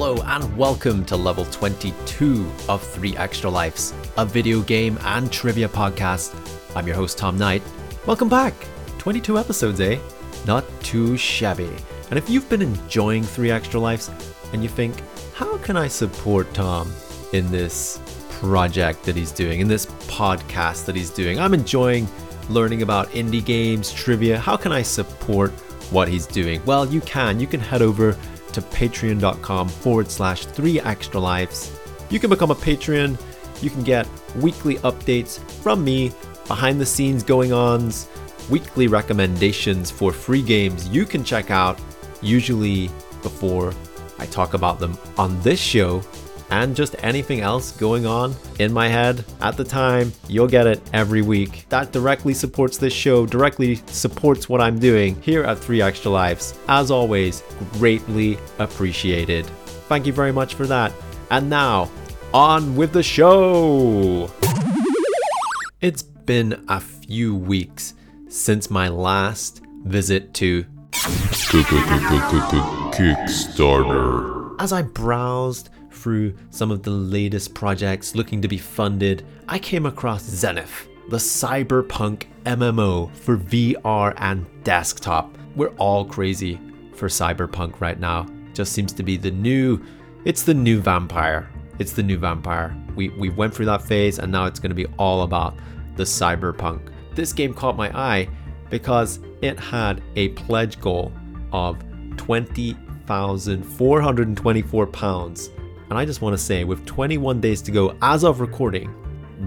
Hello and welcome to level 22 of 3 Extra Lives, a video game and trivia podcast. I'm your host Tom Knight. Welcome back. 22 episodes, eh? Not too shabby. And if you've been enjoying 3 Extra Lives and you think, how can I support Tom in this project that he's doing, in this podcast that he's doing? I'm enjoying learning about indie games, trivia. How can I support what he's doing? Well, you can. You can head over to patreon.com forward slash three extra lives. You can become a Patreon. You can get weekly updates from me, behind the scenes going ons, weekly recommendations for free games you can check out, usually before I talk about them on this show and just anything else going on in my head at the time, you'll get it every week. That directly supports this show, directly supports what I'm doing here at 3 Extra Lives. As always, greatly appreciated. Thank you very much for that. And now, on with the show! It's been a few weeks since my last visit to Kickstarter. As I browsed through some of the latest projects looking to be funded, I came across Zenith, the cyberpunk MMO for VR and desktop. We're all crazy for cyberpunk right now. Just seems to be the new it's the new vampire. It's the new vampire. We we went through that phase and now it's going to be all about the cyberpunk. This game caught my eye because it had a pledge goal of 20,424 pounds and I just want to say, with 21 days to go as of recording,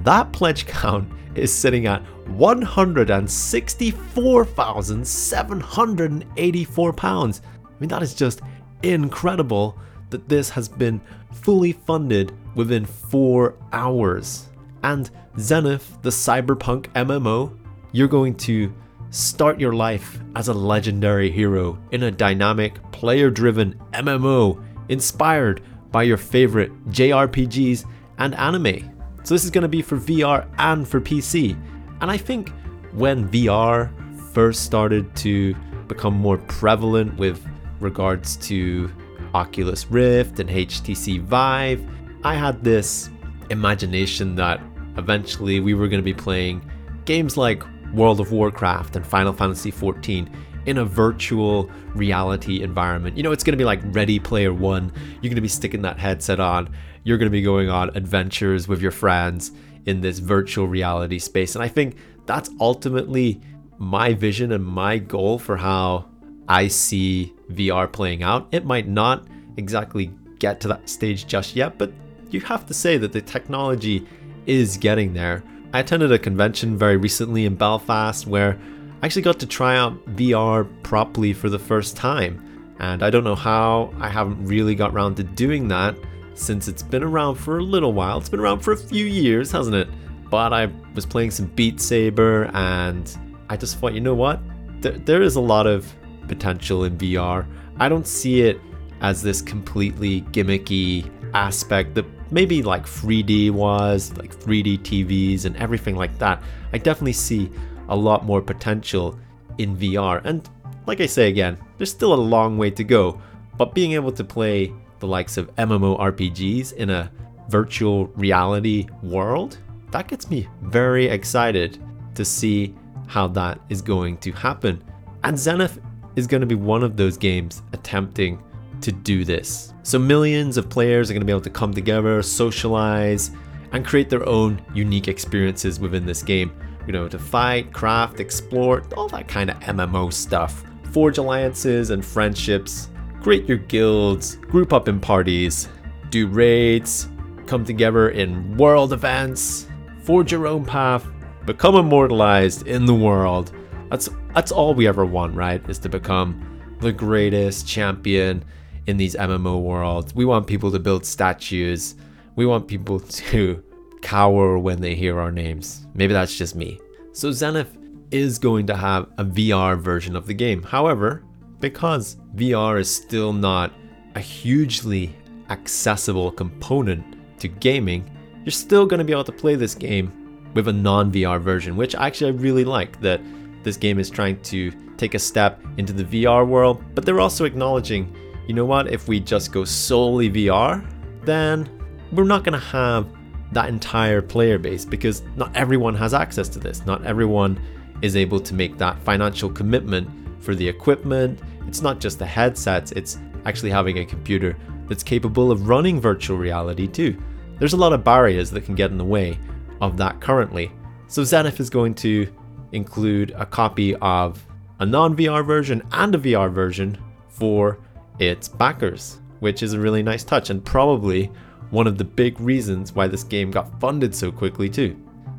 that pledge count is sitting at 164,784 pounds. I mean, that is just incredible that this has been fully funded within four hours. And Zenith, the cyberpunk MMO, you're going to start your life as a legendary hero in a dynamic, player driven MMO inspired by your favorite JRPGs and anime. So this is going to be for VR and for PC. And I think when VR first started to become more prevalent with regards to Oculus Rift and HTC Vive, I had this imagination that eventually we were going to be playing games like World of Warcraft and Final Fantasy XIV in a virtual reality environment. You know, it's going to be like Ready Player One. You're going to be sticking that headset on. You're going to be going on adventures with your friends in this virtual reality space. And I think that's ultimately my vision and my goal for how I see VR playing out. It might not exactly get to that stage just yet, but you have to say that the technology is getting there. I attended a convention very recently in Belfast where I actually got to try out VR properly for the first time. And I don't know how I haven't really got around to doing that since it's been around for a little while. It's been around for a few years, hasn't it? But I was playing some Beat Saber and I just thought, you know what? There, there is a lot of potential in VR. I don't see it as this completely gimmicky aspect that maybe like 3D was, like 3D TVs and everything like that. I definitely see a lot more potential in VR. And like I say again, there's still a long way to go, but being able to play the likes of MMORPGs in a virtual reality world, that gets me very excited to see how that is going to happen. And Zenith is going to be one of those games attempting to do this. So millions of players are going to be able to come together, socialize, and create their own unique experiences within this game you know, to fight, craft, explore, all that kind of MMO stuff. Forge alliances and friendships, create your guilds, group up in parties, do raids, come together in world events, forge your own path, become immortalized in the world. That's that's all we ever want, right? Is to become the greatest champion in these MMO worlds. We want people to build statues. We want people to cower when they hear our names. Maybe that's just me. So Zenith is going to have a VR version of the game. However, because VR is still not a hugely accessible component to gaming, you're still going to be able to play this game with a non VR version, which actually I really like that this game is trying to take a step into the VR world, but they're also acknowledging you know what, if we just go solely VR, then we're not going to have that entire player base because not everyone has access to this. Not everyone is able to make that financial commitment for the equipment. It's not just the headsets, it's actually having a computer that's capable of running virtual reality too. There's a lot of barriers that can get in the way of that currently. So Zenith is going to include a copy of a non VR version and a VR version for its backers, which is a really nice touch and probably one of the big reasons why this game got funded so quickly, too.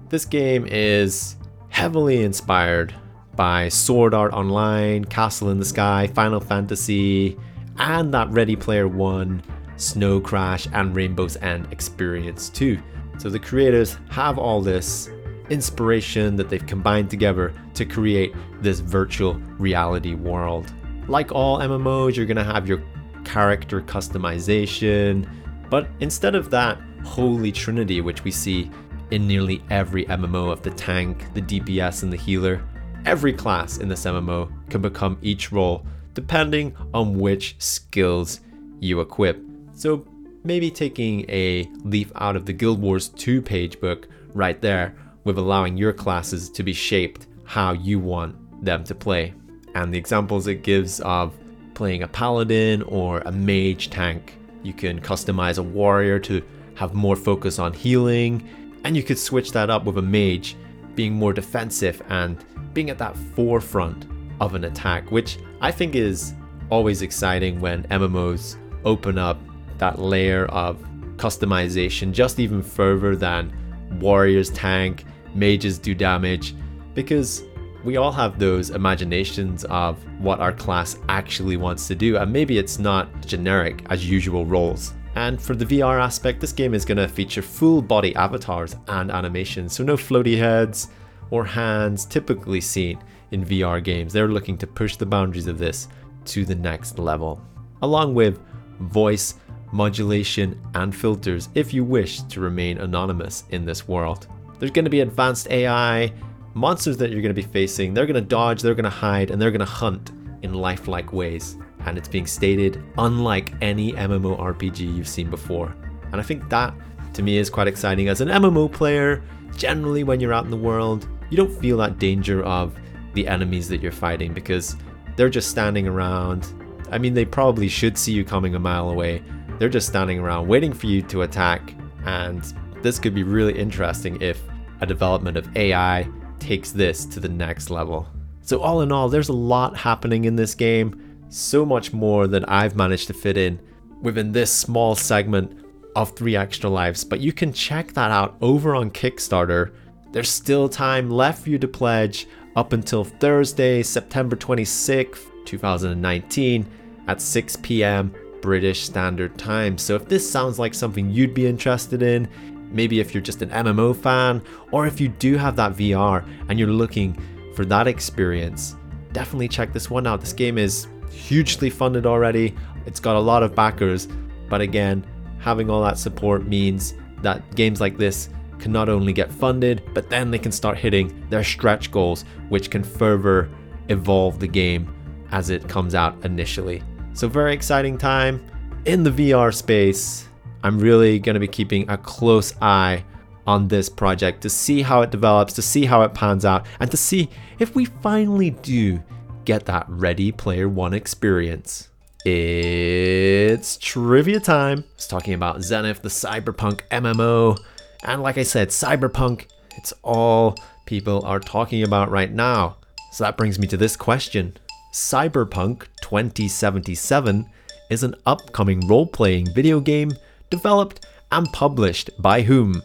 This game is heavily inspired by Sword Art Online, Castle in the Sky, Final Fantasy, and that Ready Player One, Snow Crash, and Rainbow's End experience, too. So the creators have all this inspiration that they've combined together to create this virtual reality world. Like all MMOs, you're going to have your character customization, but instead of that holy trinity which we see in nearly every MMO of the tank, the DPS, and the healer, every class in this MMO can become each role depending on which skills you equip. So maybe taking a leaf out of the Guild Wars 2 page book right there with allowing your classes to be shaped how you want them to play. And the examples it gives of playing a paladin or a mage tank. You can customize a warrior to have more focus on healing, and you could switch that up with a mage being more defensive and being at that forefront of an attack, which I think is always exciting when MMOs open up that layer of customization just even further than warriors tank mages do damage because we all have those imaginations of what our class actually wants to do, and maybe it's not generic as usual roles. And for the VR aspect, this game is going to feature full body avatars and animations, so no floaty heads or hands typically seen in VR games. They're looking to push the boundaries of this to the next level, along with voice modulation and filters if you wish to remain anonymous in this world. There's going to be advanced AI, monsters that you're going to be facing. They're going to dodge, they're going to hide, and they're going to hunt in lifelike ways. And it's being stated unlike any MMORPG you've seen before. And I think that to me is quite exciting. As an MMO player, generally when you're out in the world, you don't feel that danger of the enemies that you're fighting because they're just standing around. I mean, they probably should see you coming a mile away. They're just standing around waiting for you to attack. And this could be really interesting if a development of AI takes this to the next level. So, all in all, there's a lot happening in this game, so much more than I've managed to fit in within this small segment of Three Extra Lives. But you can check that out over on Kickstarter. There's still time left for you to pledge up until Thursday, September 26th, 2019, at 6 p.m. British Standard Time. So, if this sounds like something you'd be interested in, maybe if you're just an MMO fan, or if you do have that VR and you're looking for that experience, definitely check this one out. This game is hugely funded already, it's got a lot of backers, but again, having all that support means that games like this can not only get funded, but then they can start hitting their stretch goals, which can further evolve the game as it comes out initially. So, very exciting time in the VR space. I'm really going to be keeping a close eye on this project to see how it develops, to see how it pans out, and to see if we finally do get that Ready Player One experience. It's trivia time. It's talking about Zenith, the cyberpunk MMO. And like I said, cyberpunk, it's all people are talking about right now. So that brings me to this question Cyberpunk 2077 is an upcoming role playing video game developed and published by whom?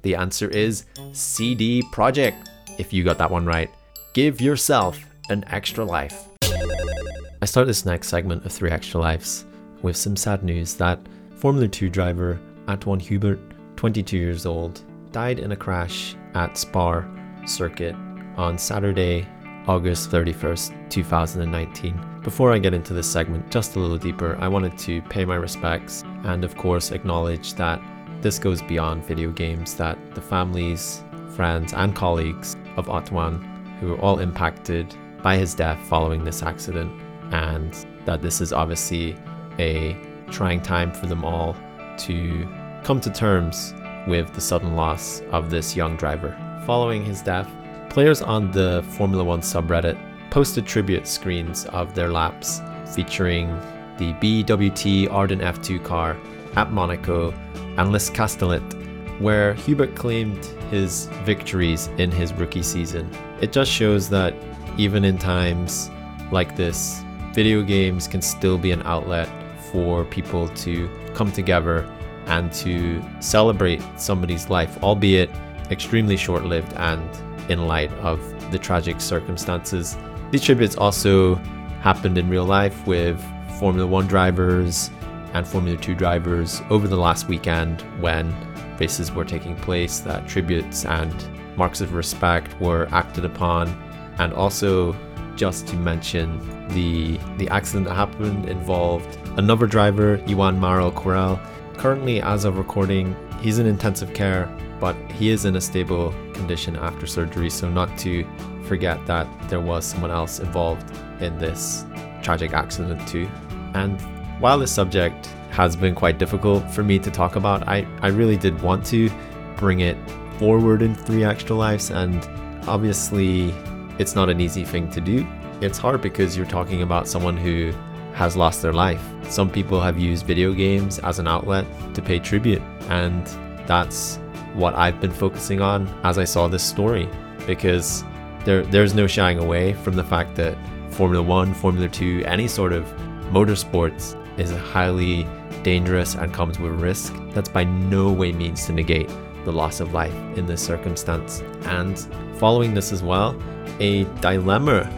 The answer is CD Projekt. If you got that one right, give yourself an extra life. I start this next segment of Three Extra Lives with some sad news that Formula 2 driver Anthoine Hubert, 22 years old, died in a crash at Spa circuit on Saturday, August 31st, 2019. Before I get into this segment just a little deeper, I wanted to pay my respects and, of course, acknowledge that this goes beyond video games, that the families, friends, and colleagues of Anthoine who were all impacted by his death following this accident, and that this is obviously a trying time for them all to come to terms with the sudden loss of this young driver. Following his death, players on the Formula One subreddit posted tribute screens of their laps featuring the BWT Arden F2 car at Monaco and Le Castellet, where Hubert claimed his victories in his rookie season. It just shows that even in times like this, video games can still be an outlet for people to come together and to celebrate somebody's life, albeit extremely short lived and in light of the tragic circumstances. These tributes also happened in real life with Formula One drivers and Formula Two drivers over the last weekend when races were taking place, that tributes and marks of respect were acted upon. And also, just to mention, the, the accident that happened involved another driver, Juan Manuel Correa. Currently, as of recording, he's in intensive care, but he is in a stable condition after surgery, so not to forget that there was someone else involved in this tragic accident too. And while this subject has been quite difficult for me to talk about, I, I really did want to bring it forward in Three Extra Lives, and obviously, it's not an easy thing to do. It's hard because you're talking about someone who has lost their life. Some people have used video games as an outlet to pay tribute, and that's what I've been focusing on as I saw this story because there there's no shying away from the fact that Formula 1, Formula 2, any sort of motorsports is highly dangerous and comes with risk. That's by no way means to negate the loss of life in this circumstance. And following this as well, a dilemma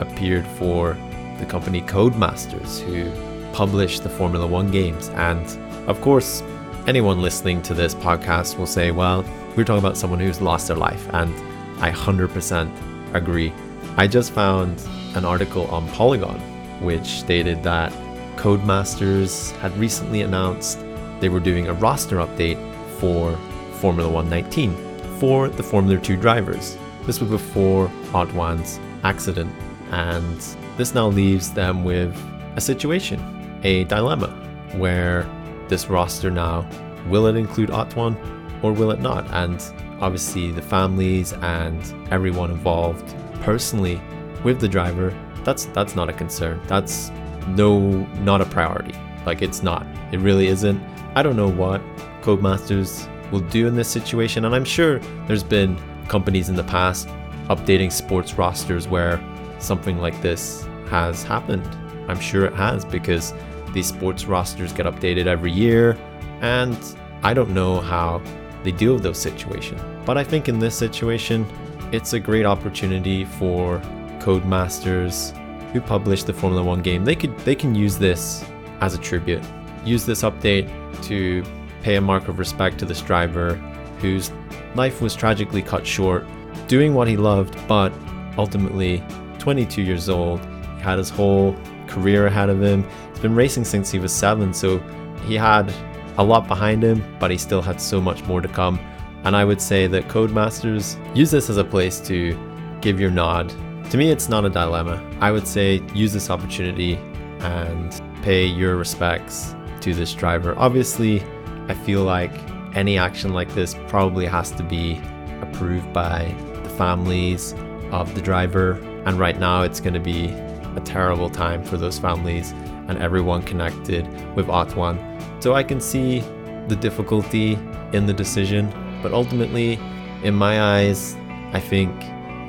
appeared for the company Codemasters, who publish the Formula One games. And of course, anyone listening to this podcast will say, well, we're talking about someone who's lost their life. And I 100% agree. I just found an article on Polygon which stated that Codemasters had recently announced they were doing a roster update for Formula 119 for the Formula 2 drivers. This was before Anthoine's accident, and this now leaves them with a situation, a dilemma, where this roster now will it include Anthoine or will it not? And obviously, the families and everyone involved personally with the driver, that's that's not a concern. That's no not a priority. Like it's not. It really isn't. I don't know what Codemasters will do in this situation, and I'm sure there's been companies in the past updating sports rosters where something like this has happened. I'm sure it has because these sports rosters get updated every year, and I don't know how they deal with those situations. But I think in this situation, it's a great opportunity for Codemasters who publish the Formula One game. They could they can use this as a tribute. Use this update to pay a mark of respect to this driver whose life was tragically cut short doing what he loved, but ultimately 22 years old. He had his whole career ahead of him. Been racing since he was seven, so he had a lot behind him, but he still had so much more to come. And I would say that Codemasters use this as a place to give your nod. To me, it's not a dilemma. I would say use this opportunity and pay your respects to this driver. Obviously, I feel like any action like this probably has to be approved by the families of the driver. And right now, it's going to be a terrible time for those families and everyone connected with Anthoine. So I can see the difficulty in the decision, but ultimately, in my eyes, I think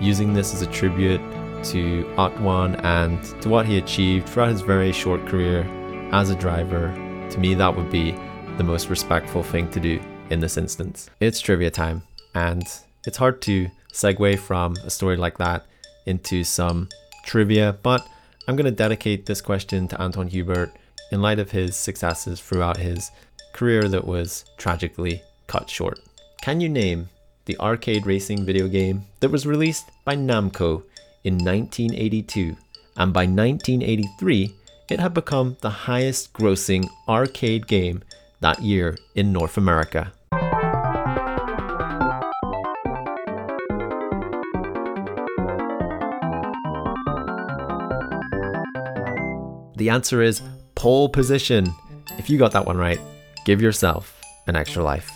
using this as a tribute to Anthoine and to what he achieved throughout his very short career as a driver, to me, that would be the most respectful thing to do in this instance. It's trivia time, and it's hard to segue from a story like that into some trivia, but I'm going to dedicate this question to Anton Hubert in light of his successes throughout his career that was tragically cut short. Can you name the arcade racing video game that was released by Namco in 1982 and by 1983 it had become the highest grossing arcade game that year in North America? The answer is pole position. If you got that one right, give yourself an extra life.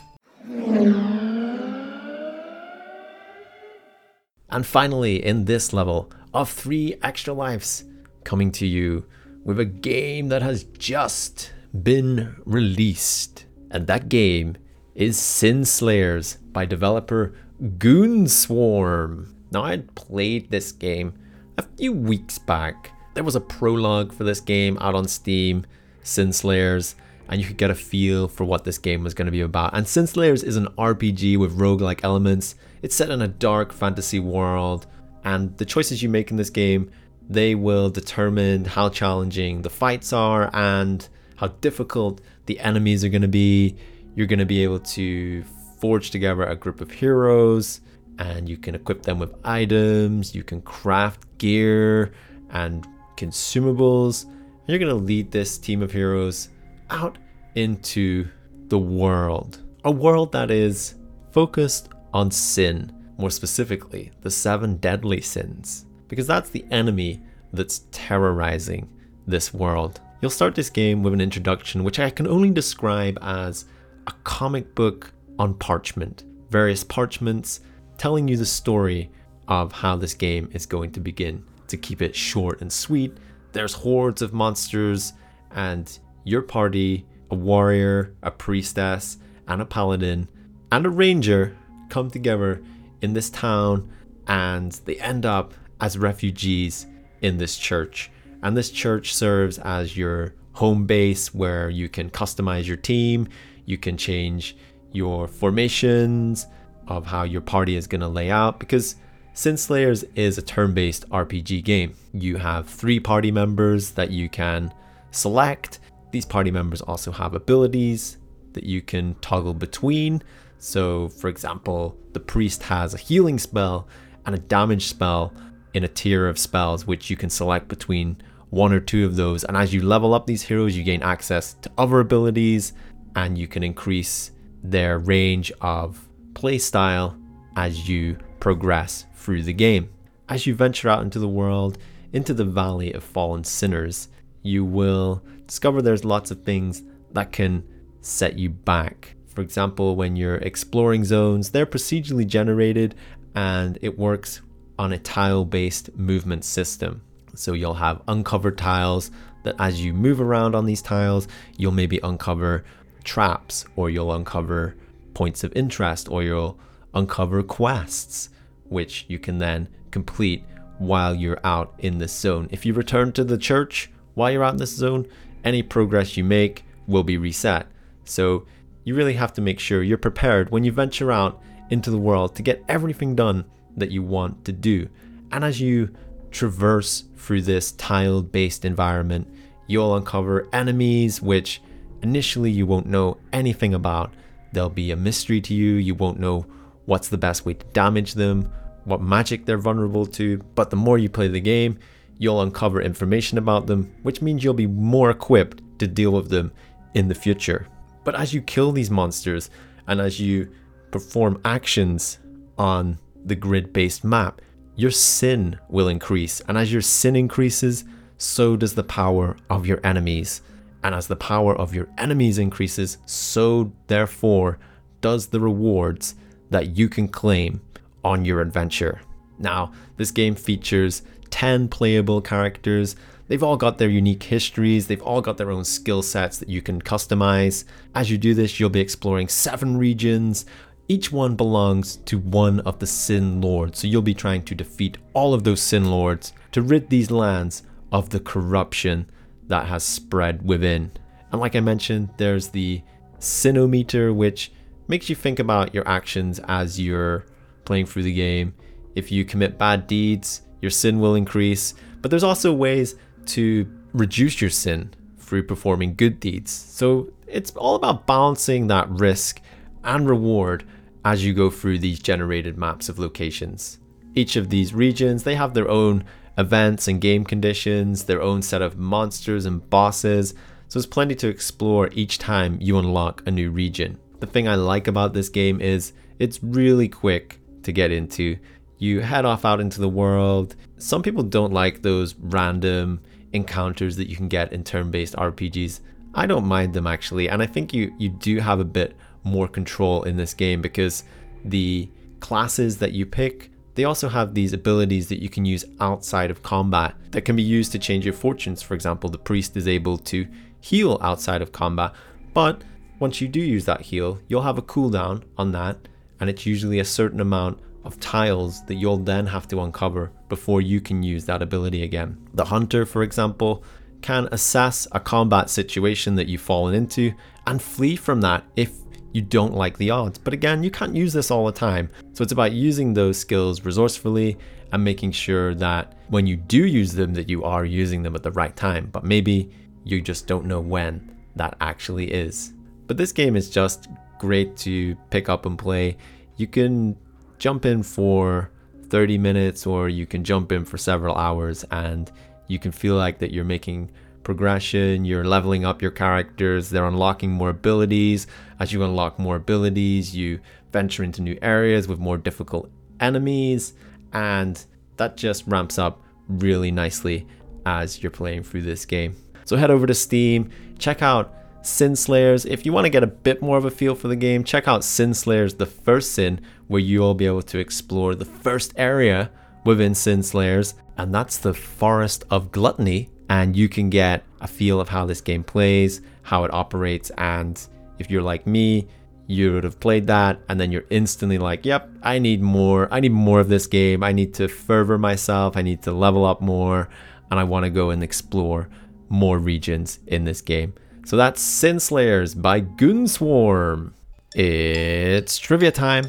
And finally, in this level of three extra lives, coming to you with a game that has just been released. And that game is Sin Slayers by developer Goonswarm. Now, I played this game a few weeks back. There was a prologue for this game out on Steam, Sin Slayers, and you could get a feel for what this game was going to be about. And Sin Slayers is an RPG with roguelike elements. It's set in a dark fantasy world, and the choices you make in this game, they will determine how challenging the fights are and how difficult the enemies are going to be. You're going to be able to forge together a group of heroes and you can equip them with items, you can craft gear and consumables. And you're going to lead this team of heroes out into the world. A world that is focused on sin, more specifically, the seven deadly sins, because that's the enemy that's terrorizing this world. You'll start this game with an introduction, which I can only describe as a comic book on parchment. Various parchments telling you the story of how this game is going to begin. To keep it short and sweet, there's hordes of monsters, and your party, a warrior, a priestess, and a paladin, and a ranger come together in this town and they end up as refugees in this church. And this church serves as your home base where you can customize your team, you can change your formations of how your party is going to lay out because Sin Slayers is a turn based RPG game. You have three party members that you can select. These party members also have abilities that you can toggle between. So, for example, the priest has a healing spell and a damage spell in a tier of spells, which you can select between one or two of those. And as you level up these heroes, you gain access to other abilities and you can increase their range of playstyle as you progress through the game. As you venture out into the world, into the valley of fallen sinners, you will discover there's lots of things that can set you back. For example, when you're exploring zones, they're procedurally generated and it works on a tile based movement system. So you'll have uncovered tiles that as you move around on these tiles, you'll maybe uncover traps or you'll uncover points of interest or you'll uncover quests which you can then complete while you're out in this zone. If you return to the church while you're out in this zone, any progress you make will be reset. So you really have to make sure you're prepared when you venture out into the world to get everything done that you want to do. And as you traverse through this tile based environment, you'll uncover enemies which initially you won't know anything about. They'll be a mystery to you, you won't know what's the best way to damage them, what magic they're vulnerable to, but the more you play the game, you'll uncover information about them, which means you'll be more equipped to deal with them in the future. But as you kill these monsters and as you perform actions on the grid based map, your sin will increase. And as your sin increases, so does the power of your enemies. And as the power of your enemies increases, so therefore does the rewards that you can claim on your adventure. Now, this game features 10 playable characters. They've all got their unique histories, they've all got their own skill sets that you can customize. As you do this, you'll be exploring seven regions. Each one belongs to one of the Sin Lords, so you'll be trying to defeat all of those Sin Lords to rid these lands of the corruption that has spread within. And like I mentioned, there's the Sinometer, which makes you think about your actions as you're playing through the game. If you commit bad deeds, your sin will increase, but there's also ways to reduce your sin through performing good deeds. So it's all about balancing that risk and reward as you go through these generated maps of locations. Each of these regions, they have their own events and game conditions, their own set of monsters and bosses, so there's plenty to explore each time you unlock a new region. The thing I like about this game is it's really quick to get into. You head off out into the world. Some people don't like those random encounters that you can get in turn-based RPGs. I don't mind them actually, and I think you you do have a bit more control in this game because the classes that you pick they also have these abilities that you can use outside of combat that can be used to change your fortunes. For example, the priest is able to heal outside of combat, but once you do use that heal, you'll have a cooldown on that, and it's usually a certain amount of tiles that you'll then have to uncover before you can use that ability again. The hunter, for example, can assess a combat situation that you've fallen into and flee from that if you don't like the odds. But again, you can't use this all the time. So it's about using those skills resourcefully and making sure that when you do use them that you are using them at the right time. But maybe you just don't know when that actually is. But this game is just great to pick up and play. You can jump in for 30 minutes or you can jump in for several hours and you can feel like that you're making progression, you're leveling up your characters, they're unlocking more abilities. As you unlock more abilities, you venture into new areas with more difficult enemies, and that just ramps up really nicely as you're playing through this game. So head over to Steam, check out Sin Slayers. If you want to get a bit more of a feel for the game, check out Sin Slayers The First Sin, where you'll be able to explore the first area within Sin Slayers, and that's the Forest of Gluttony, and you can get a feel of how this game plays, how it operates, and if you're like me, you would have played that and then you're instantly like, yep, I need more. I need more of this game. I need to fervor myself. I need to level up more and I want to go and explore more regions in this game. So that's Sin Slayers by Goonswarm. It's trivia time.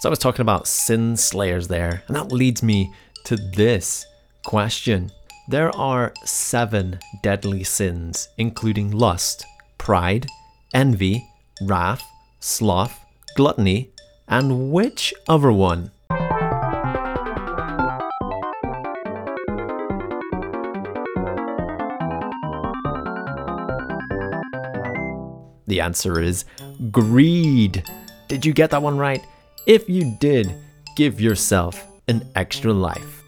So I was talking about Sin Slayers there, and that leads me to this question. There are seven deadly sins, including lust, pride, envy, wrath, sloth, gluttony, and which other one? The answer is greed. Did you get that one right? If you did, give yourself an extra life.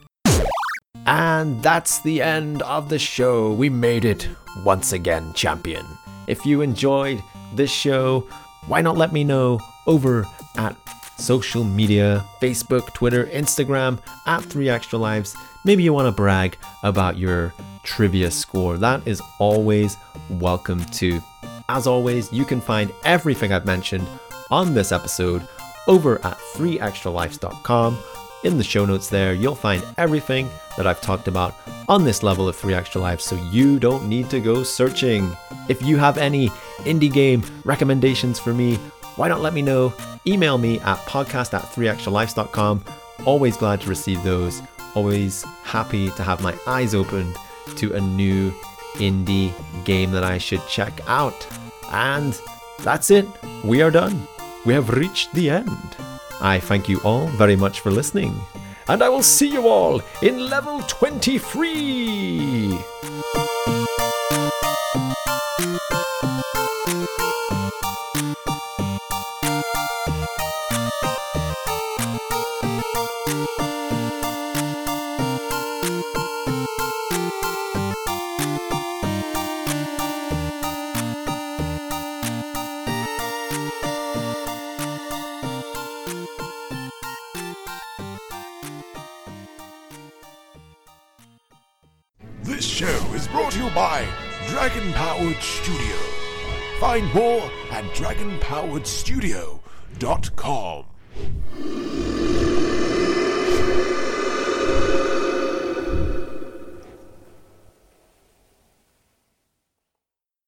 And that's the end of the show. We made it once again, champion. If you enjoyed this show, why not let me know over at social media Facebook, Twitter, Instagram at 3 Extra Lives. Maybe you want to brag about your trivia score. That is always welcome too. As always, you can find everything I've mentioned on this episode over at 3extralives.com in the show notes there, you'll find everything that I've talked about on this level of 3 Extra Lives, so you don't need to go searching. If you have any indie game recommendations for me, why not let me know? Email me at podcast at 3extralives.com. Always glad to receive those. Always happy to have my eyes opened to a new indie game that I should check out. And that's it. We are done. We have reached the end. I thank you all very much for listening, and I will see you all in level 23! Dragon Powered Studio. Find more at dragonpoweredstudio.com.